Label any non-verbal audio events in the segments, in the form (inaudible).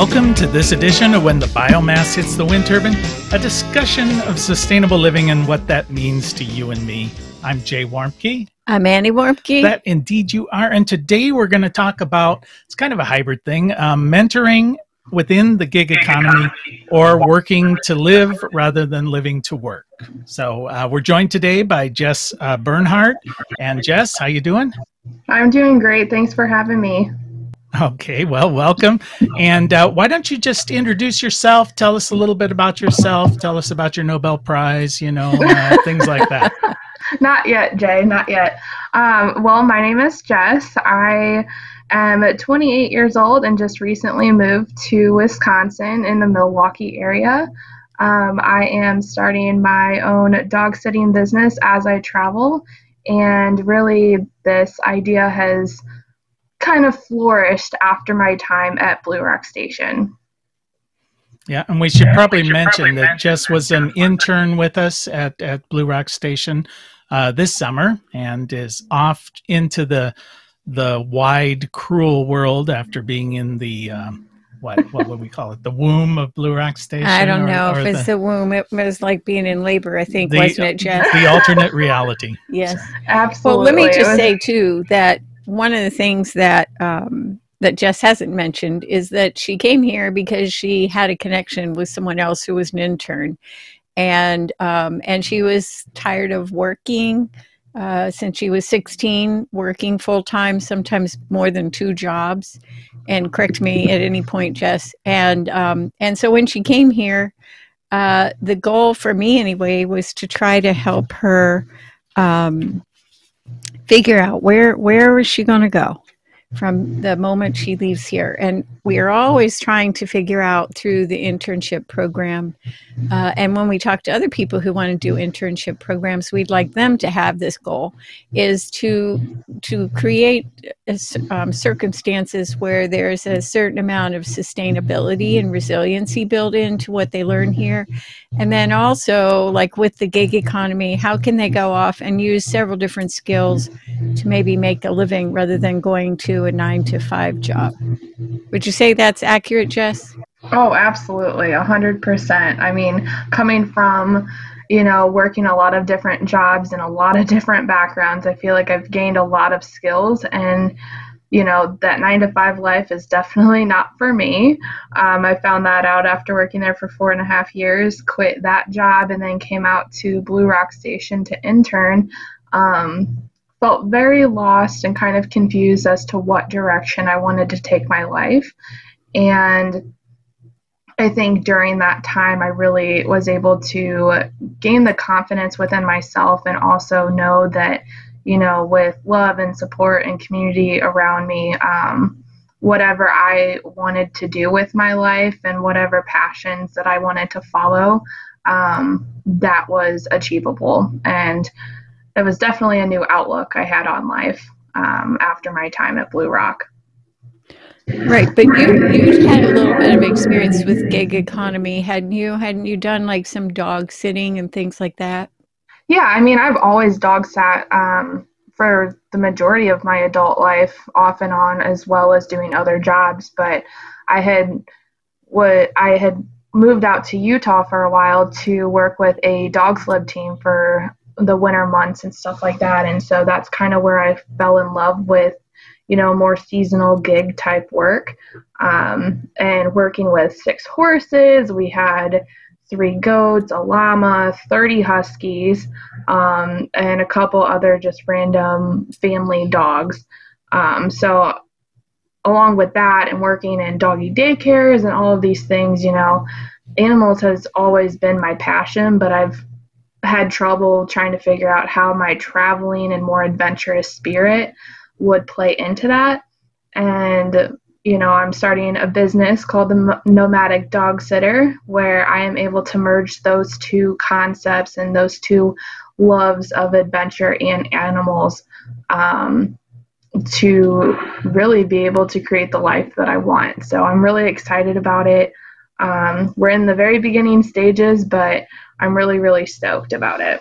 Welcome to this edition of When the Biomass Hits the Wind Turbine, a discussion of sustainable living and what that means to you and me. I'm Jay Warmke. I'm Annie Warmke. That indeed you are. And today we're going to talk about it's kind of a hybrid thing um, mentoring within the gig economy or working to live rather than living to work. So uh, we're joined today by Jess uh, Bernhardt. And Jess, how you doing? I'm doing great. Thanks for having me. Okay, well, welcome. And uh, why don't you just introduce yourself? Tell us a little bit about yourself. Tell us about your Nobel Prize, you know, uh, (laughs) things like that. Not yet, Jay, not yet. Um, well, my name is Jess. I am 28 years old and just recently moved to Wisconsin in the Milwaukee area. Um, I am starting my own dog sitting business as I travel, and really, this idea has kind of flourished after my time at Blue Rock Station. Yeah, and we should probably, we should mention probably that Jess was an intern with us at, at Blue Rock Station uh, this summer and is off into the the wide, cruel world after being in the um, what what would we call it? The womb of Blue Rock Station. I don't know or if it's the, the, womb. It was like being in labor. I think the, wasn't it, Jess? The alternate reality. yes, absolutely. Well, let me just say too that one of the things that um, that Jess hasn't mentioned is that she came here because she had a connection with someone else who was an intern, and um, and she was tired of working uh, since she was 16, working full time, sometimes more than two jobs. And correct me at any point, Jess. And um, and so when she came here, uh, the goal for me anyway was to try to help her um, figure out where where is she going to go from the moment she leaves here. And we are always trying to figure out through the internship program. Uh, and when we talk to other people who want to do internship programs, we'd like them to have this goal: is to to create uh, um, circumstances where there's a certain amount of sustainability and resiliency built into what they learn here, and then also, like with the gig economy, how can they go off and use several different skills to maybe make a living rather than going to a nine to five job? Would you say that's accurate, Jess? Oh, absolutely. A hundred percent. I mean, coming from, you know, working a lot of different jobs and a lot of (laughs) different backgrounds, I feel like I've gained a lot of skills and you know, that nine to five life is definitely not for me. Um, I found that out after working there for four and a half years, quit that job, and then came out to Blue Rock Station to intern. Um, felt very lost and kind of confused as to what direction I wanted to take my life. And I think during that time, I really was able to gain the confidence within myself and also know that you know, with love and support and community around me, um, whatever I wanted to do with my life and whatever passions that I wanted to follow, um, that was achievable. And it was definitely a new outlook I had on life um, after my time at Blue Rock. Right, but you you had a little bit of experience with gig economy, hadn't you? Hadn't you done like some dog sitting and things like that? Yeah, I mean, I've always dog sat um, for the majority of my adult life, off and on, as well as doing other jobs. But I had what I had moved out to Utah for a while to work with a dog sled team for the winter months and stuff like that. And so that's kind of where I fell in love with, you know, more seasonal gig type work um, and working with six horses. We had three goats, a llama, 30 huskies, um, and a couple other just random family dogs. Um, so, along with that, and working in doggy daycares and all of these things, you know, animals has always been my passion, but I've had trouble trying to figure out how my traveling and more adventurous spirit would play into that. And you know, I'm starting a business called the Nomadic Dog Sitter, where I am able to merge those two concepts and those two loves of adventure and animals um, to really be able to create the life that I want. So I'm really excited about it. Um, we're in the very beginning stages, but I'm really, really stoked about it.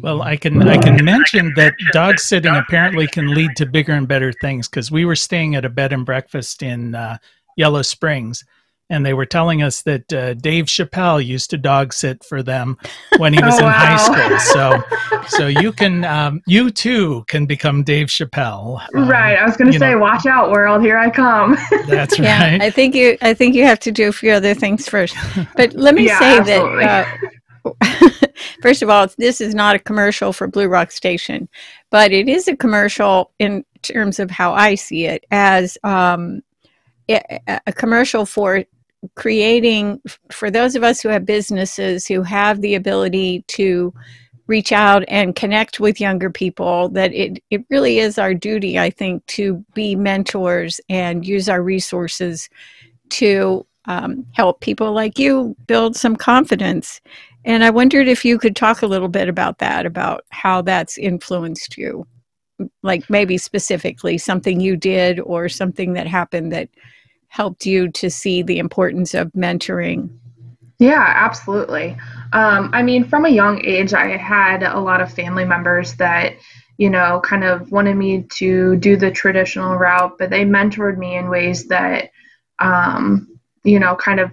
Well, I can I can mention that dog sitting apparently can lead to bigger and better things because we were staying at a bed and breakfast in uh, Yellow Springs, and they were telling us that uh, Dave Chappelle used to dog sit for them when he (laughs) was Oh, in high school. So, (laughs) so you can, um, you too can become Dave Chappelle. Um, right. I was going to say, know. watch out, world. Here I come. (laughs) That's Yeah, right. I think you. I think you have to do a few other things first. But let me Yeah, say absolutely. that. Uh, first of all, this is not a commercial for Blue Rock Station, but it is a commercial in terms of how I see it as um, a, a commercial for creating for those of us who have businesses who have the ability to reach out and connect with younger people that it, it really is our duty i think to be mentors and use our resources to um, help people like you build some confidence. And i wondered if you could talk a little bit about that about how that's influenced you like maybe specifically something you did or something that happened that helped you to see the importance of mentoring Yeah, absolutely. Um, I mean, from a young age, I had a lot of family members that, you know, kind of wanted me to do the traditional route, but they mentored me in ways that, um, you know, kind of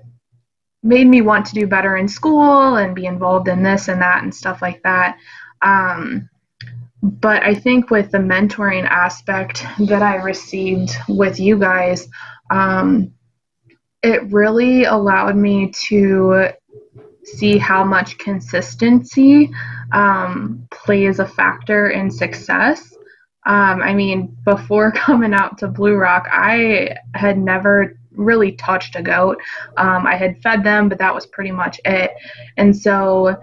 made me want to do better in school and be involved in this and that and stuff like that. Um, but I think with the mentoring aspect that I received with you guys, um, it really allowed me to see how much consistency um, plays a factor in success. Um, I mean, before (laughs) coming out to Blue Rock, I had never really touched a goat. Um, I had fed them, but that was pretty much it. And so,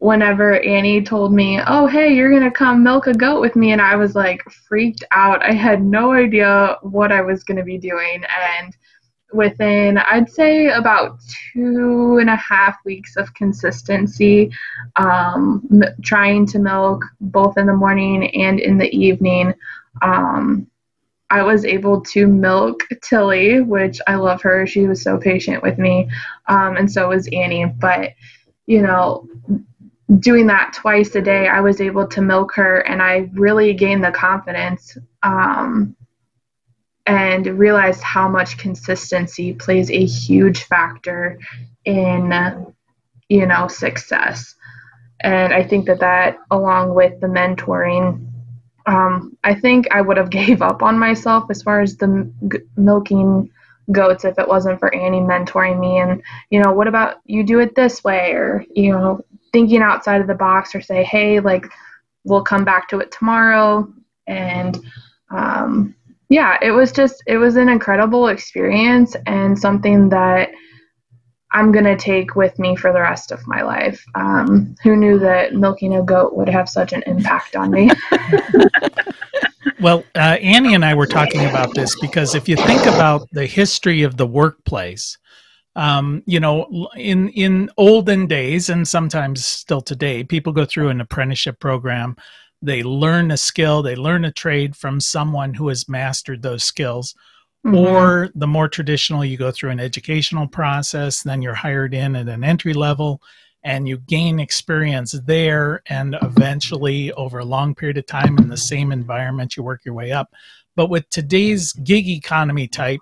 whenever Annie told me, "Oh, hey, you're gonna come milk a goat with me," and I was like freaked out. I had no idea what I was gonna be doing, and within I'd say about two and a half weeks of consistency, um, m- trying to milk both in the morning and in the evening. Um, I was able to milk Tilly, which I love her. She was so patient with me, um, and so was Annie. But you know, doing that twice a day, I was able to milk her, and I really gained the confidence um, and realized how much consistency plays a huge factor in, you know, success. And I think that that, along with the mentoring, um, I think I would have (laughs) gave up on myself as far as the milking goats if it wasn't for Annie mentoring me and you know what about you do it this way or you know thinking outside of the box or say hey like we'll come back to it tomorrow. And um, yeah it was just it was an incredible experience and something that i'm going to take with me for the rest of my life. Um, who knew that milking a goat would have such an impact on me? (laughs) Well, uh, Annie and I were talking about this because if you think about the history of the workplace, um, you know, in in olden days and sometimes still today, people go through an apprenticeship program. They learn a skill, they learn a trade from someone who has mastered those skills. Mhm. Or the more traditional, you go through an educational process, then you're hired in at an entry level, and you gain experience there and eventually over a long period of time in the same environment you work your way up but with today's gig economy type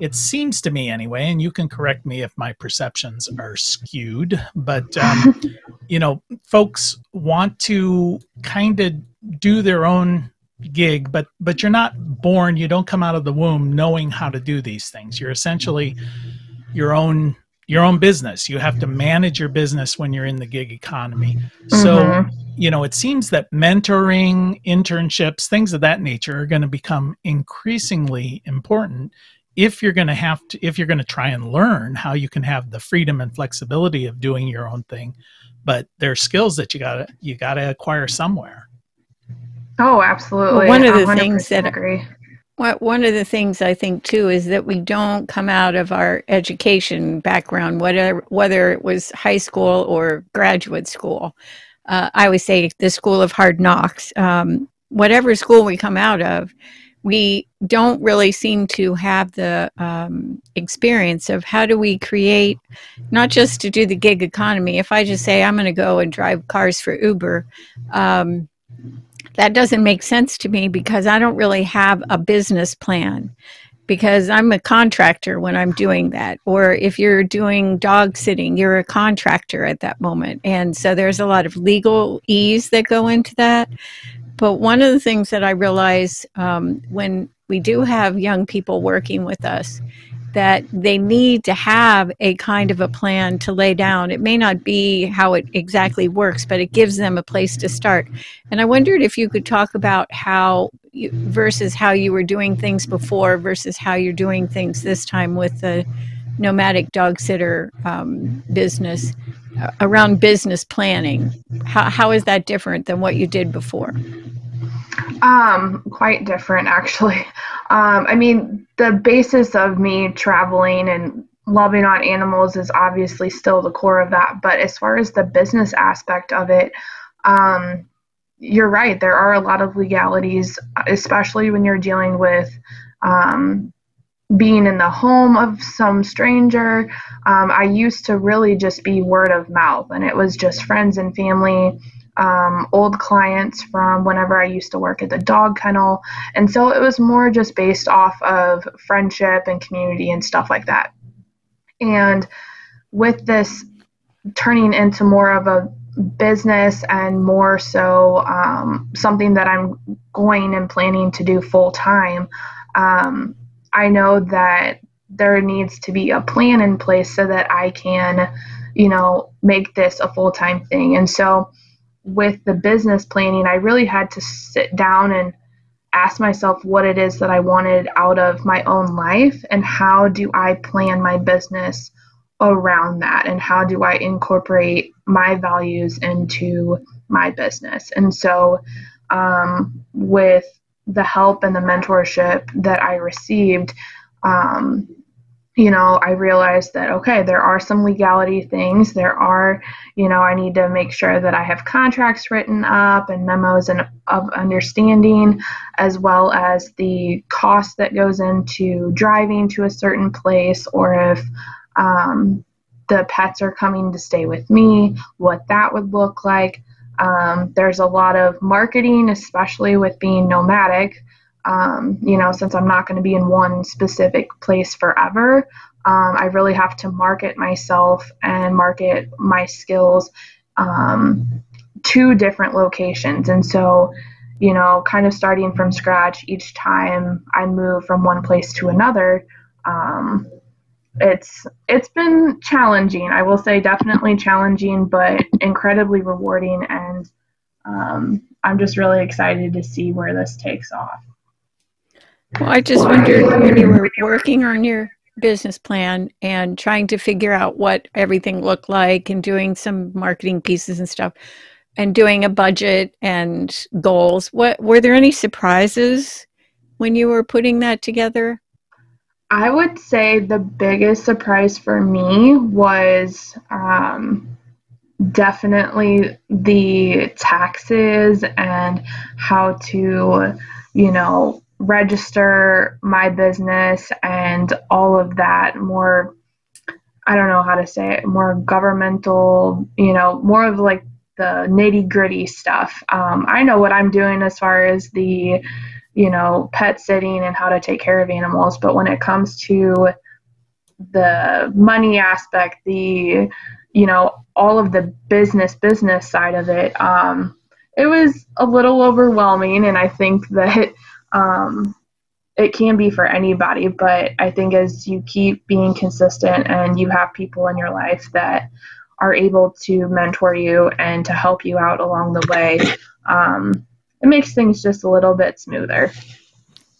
it seems to me anyway and you can correct me if my perceptions are skewed but um, (laughs) you know folks want to kind of do their own gig but but you're not born you don't come out of the womb knowing how to do these things. You're essentially your own your own business. You have to manage your business when you're in the gig economy. So Mhm. you know it seems that mentoring internships things of that nature are going to become increasingly important if you're going to have to if you're going to try and learn how you can have the freedom and flexibility of doing your own thing but there are skills that you got to you got to acquire somewhere Oh, absolutely. Well, one of the things that- agree. Well, one of the things I think too is that we don't come out of our education background, whether whether it was high school or graduate school. Uh, I always say the school of hard knocks. Um, whatever school we come out of, we don't really seem to have the um, experience of how do we create, not just to do the gig economy. If I just say I'm going to go and drive cars for Uber. Um, that doesn't make sense to me because I don't really have a business plan. because I'm a contractor when I'm doing that. Or if you're doing dog sitting, you're a contractor at that moment. And so there's a lot of legal ease that go into that. But one of the things that I realize um, when we do have young people working with us that they need to have a kind of a plan to lay down. It may not be how it exactly works, but it gives them a place to start. And I wondered if you could talk about how you, versus how you were doing things before versus how you're doing things this time with the nomadic dog sitter um, business around business planning. How, how is that different than what you did before? Um, quite different actually. (laughs) Um, I mean, the basis of me traveling and loving on animals is obviously still the core of that. But as far as the business aspect of it, um, you're right. There are a lot of legalities, especially when you're dealing with um, being in the home of some stranger. Um, I used to really just be word of mouth, and it was just friends and family um, old clients from whenever I used to work at the dog kennel. And so it was more just based off of friendship and community and stuff like that. And with this turning into more of a business and more so um, something that I'm going and planning to do full time, um, I know that there needs to be a plan in place so that I can, you know, make this a full time thing. And so with the business planning, I really had to sit down and ask myself what it is that I wanted out of my own life and how do I plan my business around that and how do I incorporate my values into my business. And so, um, with the help and the mentorship that I received, um, you know, I realized that, okay, there are some legality things. There are, you know, I need to make sure that I have contracts written up and memos and, of understanding, as well as the cost that goes into driving to a certain place, or if um, the pets are coming to stay with me, what that would look like. Um, there's a lot of marketing, especially with being nomadic um, you know, since I'm not going to be in one specific place forever, um, I really have to market myself and market my skills um, to different locations. And so, you know, kind of starting from scratch each time I move from one place to another, um, it's it's been challenging. I will say definitely challenging, but incredibly rewarding, and um, I'm just really excited to see where this takes off. Well, I just wondered when you were working on your business plan and trying to figure out what everything looked like and doing some marketing pieces and stuff and doing a budget and goals. What were there any surprises when you were putting that together? I would say the biggest surprise for me was um, definitely the taxes and how to, you know, register my business and all of that more I don't know how to say it, more governmental, you know, more of like the nitty gritty stuff. Um, I know what I'm doing as far as the, you know, pet sitting and how to take care of animals, but when it comes to the money aspect, the, you know, all of the business business side of it, um, it was a little overwhelming, and I think that um, it can be for anybody, but I think as you keep being consistent and you have people in your life that are able to mentor you and to help you out along the way, um, it makes things just a little bit smoother.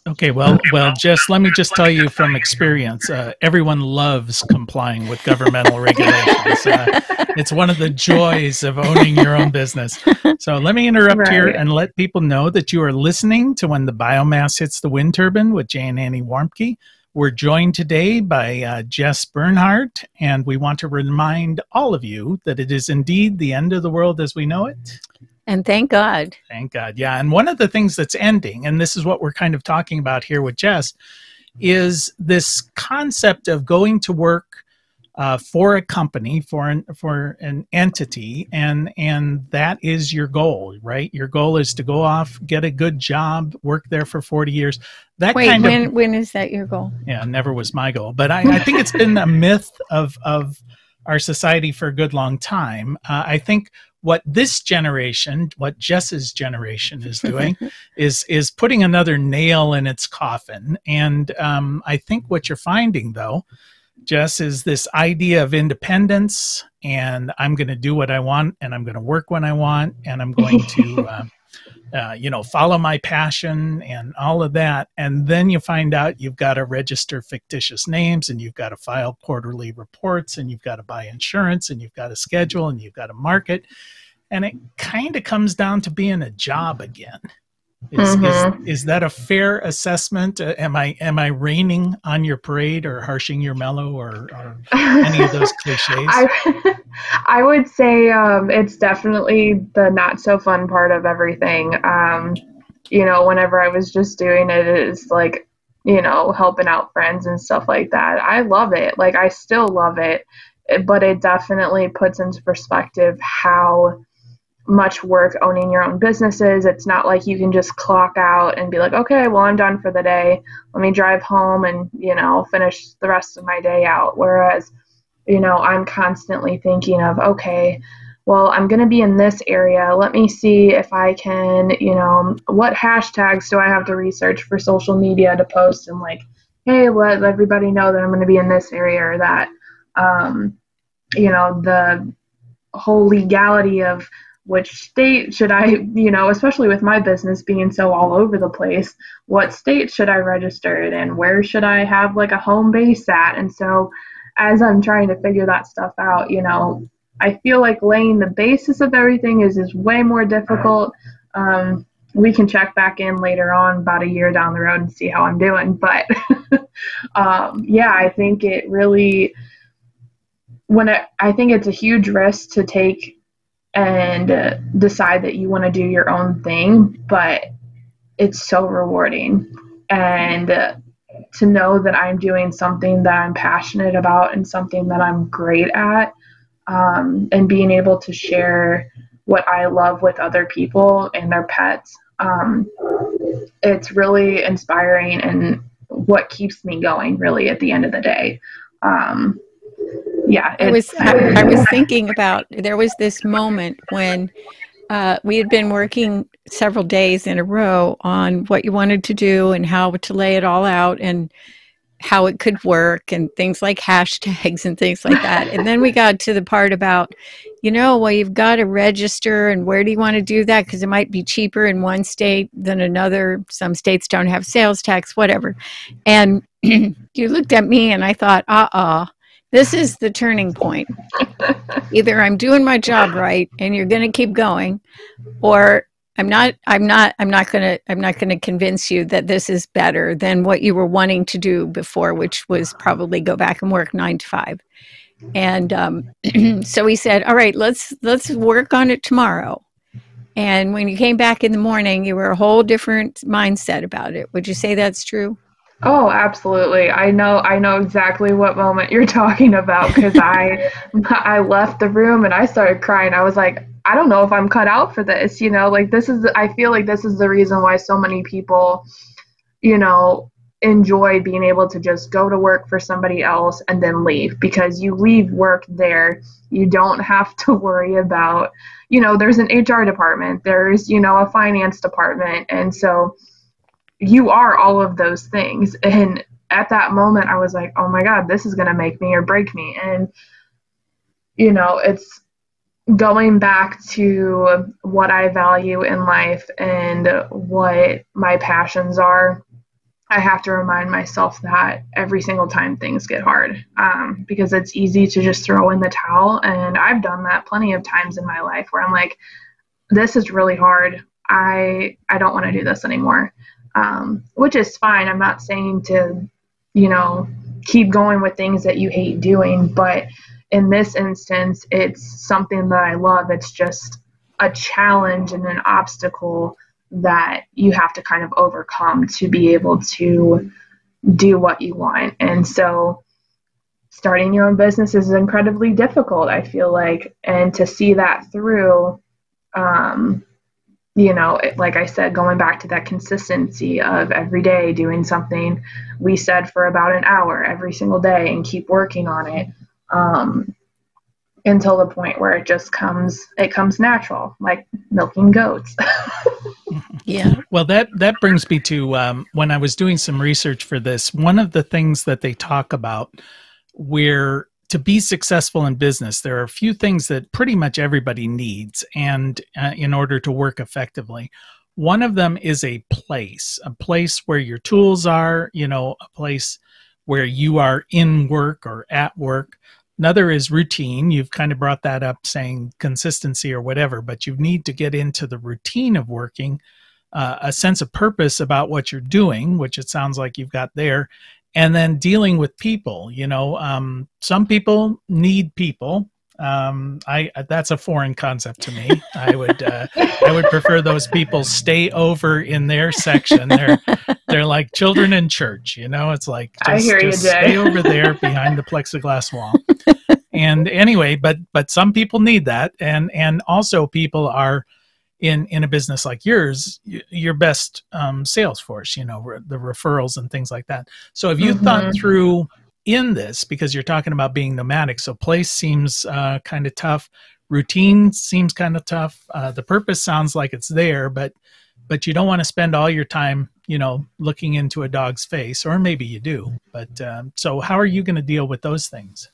Okay, well, well, just let me just tell you from experience. Uh, everyone loves complying with governmental regulations. Uh, (laughs) it's one of the joys of owning your own business. So let me interrupt right. here and let people know that you are listening to when the biomass hits the wind turbine with Jay and Annie Warmke. We're joined today by uh, Jess Bernhardt, and we want to remind all of you that it is indeed the end of the world as we know it. And thank God. Thank God. Yeah. And one of the things that's ending, and this is what we're kind of talking about here with Jess, is this concept of going to work uh, for a company, for an for an entity, and and that is your goal, right? Your goal is to go off, get a good job, work there for forty years. That Wait, kind when of when is that your goal? yeah, never was my goal, but I, I think it's been a (laughs) myth of of our society for a good long time. Uh, I think what this generation, what Jess's generation is doing, (laughs) is is putting another nail in its coffin. And um, I think what you're finding, though, Jess, is this idea of independence, and I'm going to do what I want, and I'm going to work when I want, and I'm going to. Uh, (laughs) uh, you know, follow my passion and all of that. And then you find out you've got to register fictitious names and you've got to file quarterly reports and you've got to buy insurance and you've got to schedule and you've got to market. And it kind of comes down to being a job again. Is, Mhm. is, is that a fair assessment? Uh, am I am I raining on your parade or harshing your mellow or, or any of those (laughs) cliches? I, (laughs) I would say um, it's definitely the not so fun part of everything. Um, you know, whenever I was just doing it, it's like, you know, helping out friends and stuff like that. I love it. Like, I still love It- but it definitely puts into perspective how much work owning your own businesses. It's not like you can just clock out and be like, okay, well, I'm done for the day. Let me drive home and, you know, finish the rest of my day out. Whereas, you know, I'm constantly thinking of, okay, well, I'm going to be in this area. Let me see if I can, you know, what hashtags do I have to research for social media to post and like, hey, let everybody know that I'm going to be in this area or that. Um, you know, the whole legality of which state should I, you know, especially with my business being so all over the place, what state should I register it in? Where should I have like a home base at? And so as I'm trying to figure that stuff out, you know, I feel like laying the basis of everything is is way more difficult. Um, we can check back in later on about a year down the road and see how I'm doing. But (laughs) um, yeah, I think it really when it, I think it's a huge risk to take and decide that you want to do your own thing, but it's so rewarding. And to know that I'm doing something that I'm passionate about and something that I'm great at, um, and being able to share what I love with other people and their pets, um, it's really inspiring and what keeps me going, really, at the end of the day. Um, yeah, I was I, I was thinking about there was this moment when uh, we had been working several days in a row on what you wanted to do and how to lay it all out and how it could work and things like hashtags and things like that. And then we got to the part about, you know, well, you've got to register and where do you want to do that? Because it might be cheaper in one state than another. Some states don't have sales tax, whatever. And (clears throat) you looked at me and I thought, uh uh this is the turning point. Either I'm doing my job right and you're going to keep going or I'm not I'm not I'm not going to I'm not going to convince you that this is better than what you were wanting to do before which was probably go back and work 9 to 5. And um, (clears throat) so he said, "All right, let's let's work on it tomorrow." And when you came back in the morning, you were a whole different mindset about it. Would you say that's true? Oh, absolutely. I know I know exactly what moment you're (laughs) talking about because I (laughs) I left the room and I started crying. I was like, I don't know if I'm cut out for this, you know, like this is I feel like this is the reason why so many people, you know, enjoy being able to just go to work for somebody else and then leave because you leave work there. You don't have to (laughs) worry about, you know, there's an HR department, there's, you know, a finance department and so you are all of those things. And at that moment, I was like, oh my God, this is going to make me or break me. And, you know, it's going back to what I value in life and what my passions are. I have to remind myself that every single time things get hard um, because it's easy to just throw in the towel. And I've done that plenty of times in my life where I'm like, this is really hard. I I don't want to do this anymore um, which is fine. I'm not saying to, you know, keep going with things that you hate doing, but in this instance, it's something that I love. It's just a challenge and an obstacle that you have to kind of overcome to be able to do what you want. And so starting your own business is incredibly difficult, I feel like. And to see that through, um, you know, like I said, going back to that consistency of every day doing something we said for about an hour every single day and keep working on it um, until the point where it just comes, it comes natural, like milking goats. (laughs) yeah. Well, that that brings me to um, when I was doing some research for this. One of the things that they talk about where to be successful in business, there are a few things that pretty much everybody needs, and uh, in order to work effectively, one of them is a place, a place where your tools are, you know, a place where you are in work or at work. Another is routine. You've kind of brought that up, saying consistency or whatever, but you need to get into the routine of working, uh, a sense of purpose about what you're doing, which it sounds like you've got there, and then dealing with people you know um, some people need people um, I that's a foreign concept to me. I would uh, I would prefer those people stay over in their section. They're they're like children in church, you know. It's like just, I hear you, stay over there behind the plexiglass wall. and anyway, but but some people need that, and and also people are in in a business like yours your best um, sales force you know re- the referrals and things like that so have you mm-hmm. thought through in this because you're talking about being nomadic so place seems uh, kind of tough routine seems kind of tough uh, the purpose sounds like it's there but but you don't want to spend all your time you know looking into a dog's face or maybe you do but um, so how are you going to deal with those things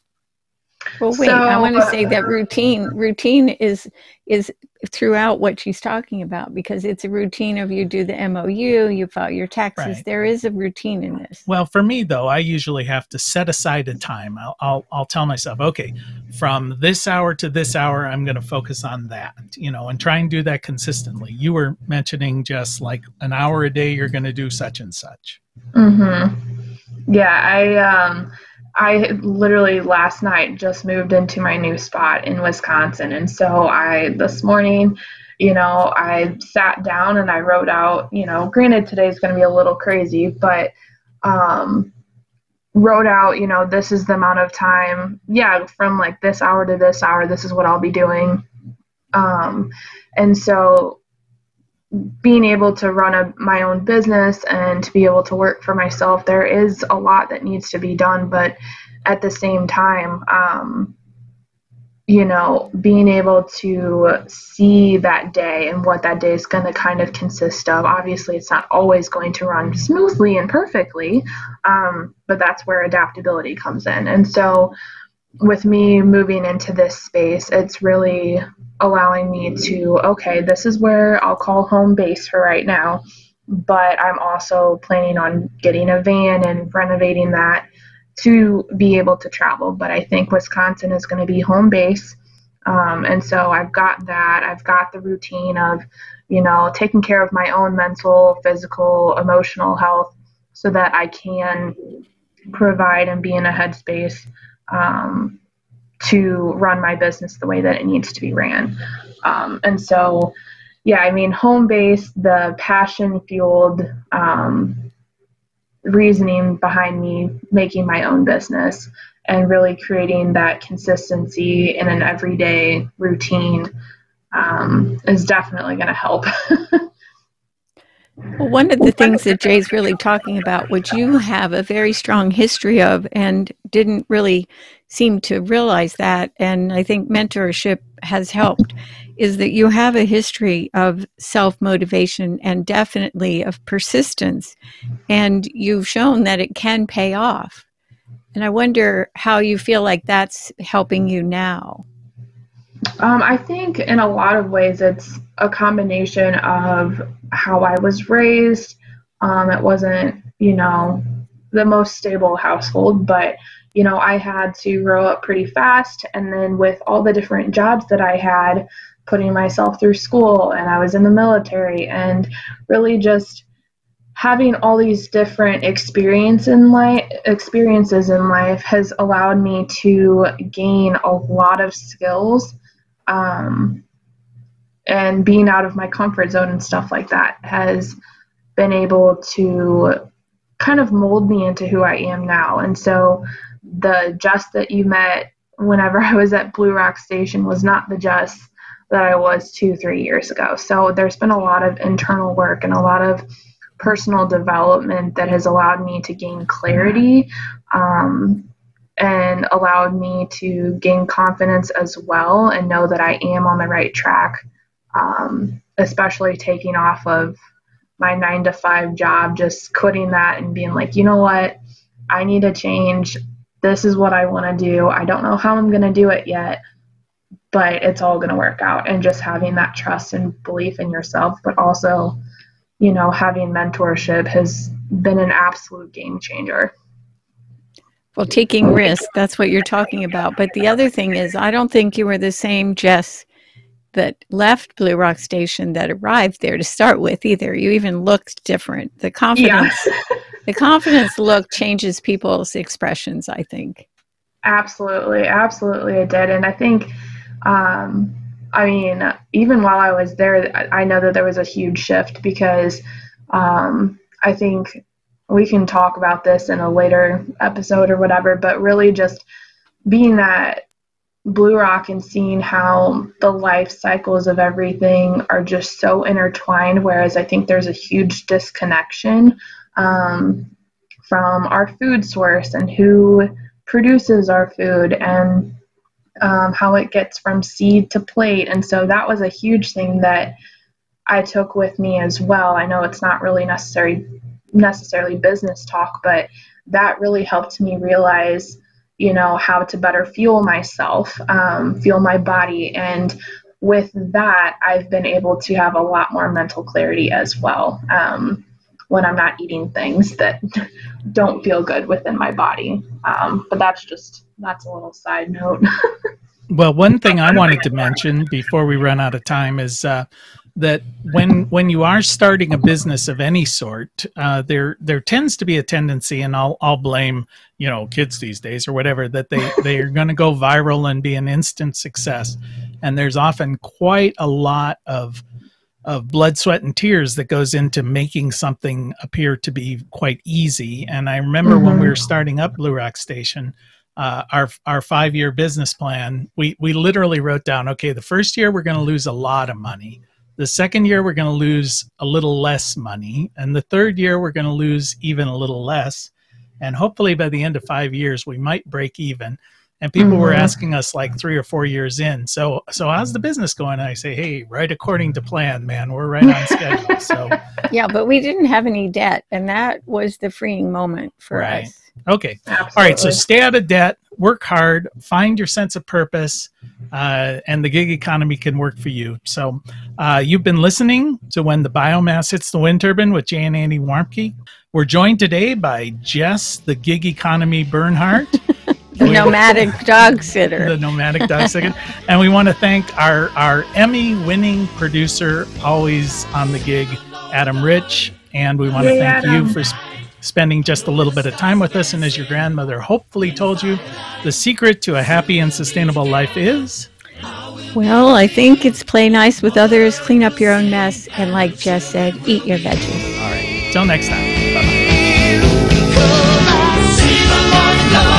well, wait. So, I want to say that routine routine is is throughout what she's talking about because it's a routine of you do the MOU, you file your taxes. Right. There is a routine in this. Well, for me though, I usually have to set aside a time. I'll I'll, I'll tell myself, okay, from this hour to this hour, I'm going to focus on that. You know, and try and do that consistently. You were mentioning just like an hour a day, you're going to do such and such. Hmm. Yeah, I um I literally last night just moved into my new spot in Wisconsin. And so I, this morning, you know, I sat down and I wrote out, you know, granted today's going to be a little crazy, but, um, wrote out, you know, this is the amount of time, yeah, from like this hour to this hour, this is what I'll be doing. Um, and so being able to run a, my own business and to be able to work for myself, there is a lot that needs to be done. But at the same time, um, you know, being able to see that day and what that day is going to kind of consist of. Obviously, it's not always going to run smoothly and perfectly, um, but that's where adaptability comes in. And so, with me moving into this space, it's really allowing me to, okay, this is where I'll call home base for right now. But I'm also planning on getting a van and renovating that to be able to travel. But I think Wisconsin is going to be home base. Um, and so I've got that. I've got the routine of, you know, taking care of my own mental, physical, emotional health so that I can provide and be in a headspace um, to run my business the way that it needs to be ran. Um, and so, yeah, I mean, home base, the passion fueled um, reasoning behind me making my own business and really creating that consistency in an everyday routine um, is definitely going to help. (laughs) Well, one of the things that Jay's really talking about, which you have a very strong history of and didn't really seem to realize that, and I think mentorship has helped, is that you have a history of self motivation and definitely of persistence. And you've shown that it can pay off. And I wonder how you feel like that's helping you now. Um, I think in a lot of ways it's a combination of how I was raised. Um, it wasn't, you know, the most stable household, but, you know, I had to grow up pretty fast. And then with all the different jobs that I had, putting myself through school and I was in the military and really just having all these different experience in life experiences in life has allowed me to gain a lot of skills um, and being out of my comfort zone and stuff like that has been able to kind of mold me into who I am now. And so the Jess that you met whenever (laughs) I was at Blue Rock Station was not the Jess that I was two, three years ago. So there's been a lot of internal work and a lot of personal development that has allowed me to gain clarity um, and allowed me to gain confidence as well and know that I am on the right track, um, especially taking off of my nine to five job, just quitting that and being like, you know what, I need to change. This is what I want to do. I don't know how I'm going to do it yet, but it's all going to work out. And just having that trust and belief in yourself, but also, you know, having mentorship has been an absolute game changer. Well, taking risk, that's what you're talking about. But the other thing is, I don't think you were the same Jess that left Blue Rock Station that arrived there to start with either. You even looked different. The confidence yeah. (laughs) the confidence look changes people's expressions, I think. Absolutely, absolutely it did. And I think um I mean, even while I was there, I know that there was a huge shift because um, I think we can talk about this in a later episode or whatever, but really just being that Blue Rock and seeing how the life cycles of everything are just so intertwined, whereas I think there's a huge disconnection um, from our food source and who produces our food and um, how it gets from seed to plate. And so that was a huge thing that I took with me as well. I know it's not really necessary necessarily business talk, but that really helped me realize you know, how to better fuel myself, um, fuel my body. And with that, I've been able to have a lot more mental clarity as well um, when I'm not eating things that (laughs) don't feel good within my body. Um, but that's just, that's a little side note. (laughs) well, one thing I wanted to mention before we run out of time is uh, that when when you are starting a business of any sort, uh, there there tends to be a tendency, and I'll I'll blame you know kids these days or whatever that they (laughs) they are going to go viral and be an instant success, and there's often quite a lot of of blood, sweat, and tears that goes into making something appear to be quite easy. And I remember mm-hmm. when we were mm-hmm. starting up Blue Rock Station, uh, our our five year business plan, we we literally wrote down, okay, the first year we're going to lose a lot of money. The second year, we're going to lose a little less money. And the third year, we're going to lose even a little less. And hopefully, by the end of five years, we might break even. And people mm-hmm. were asking us like three or four years in. So, so how's the business going? And I say, hey, right according to plan, man. We're right on schedule. So, (laughs) yeah, but we didn't have any debt, and that was the freeing moment for right. us. Okay. Absolutely. All right. So stay out of debt, work hard, find your sense of purpose, uh, and the gig economy can work for you. So uh, you've been listening to When the Biomass Hits the Wind Turbine with Jay and Annie Warmke. We're joined today by Jess, the gig economy Bernhardt. (laughs) the nomadic (laughs) dog sitter. The nomadic dog sitter. and we want to thank our, our Emmy winning producer, always on the gig, Adam Rich. And we want to thank Adam. you for spending just a little bit of time with us. And as your grandmother hopefully told you, the secret to a happy and sustainable life is. Well, I think it's play nice with others, clean up your own mess, and like Jess said, eat your veggies. All right. Till next time. Bye bye.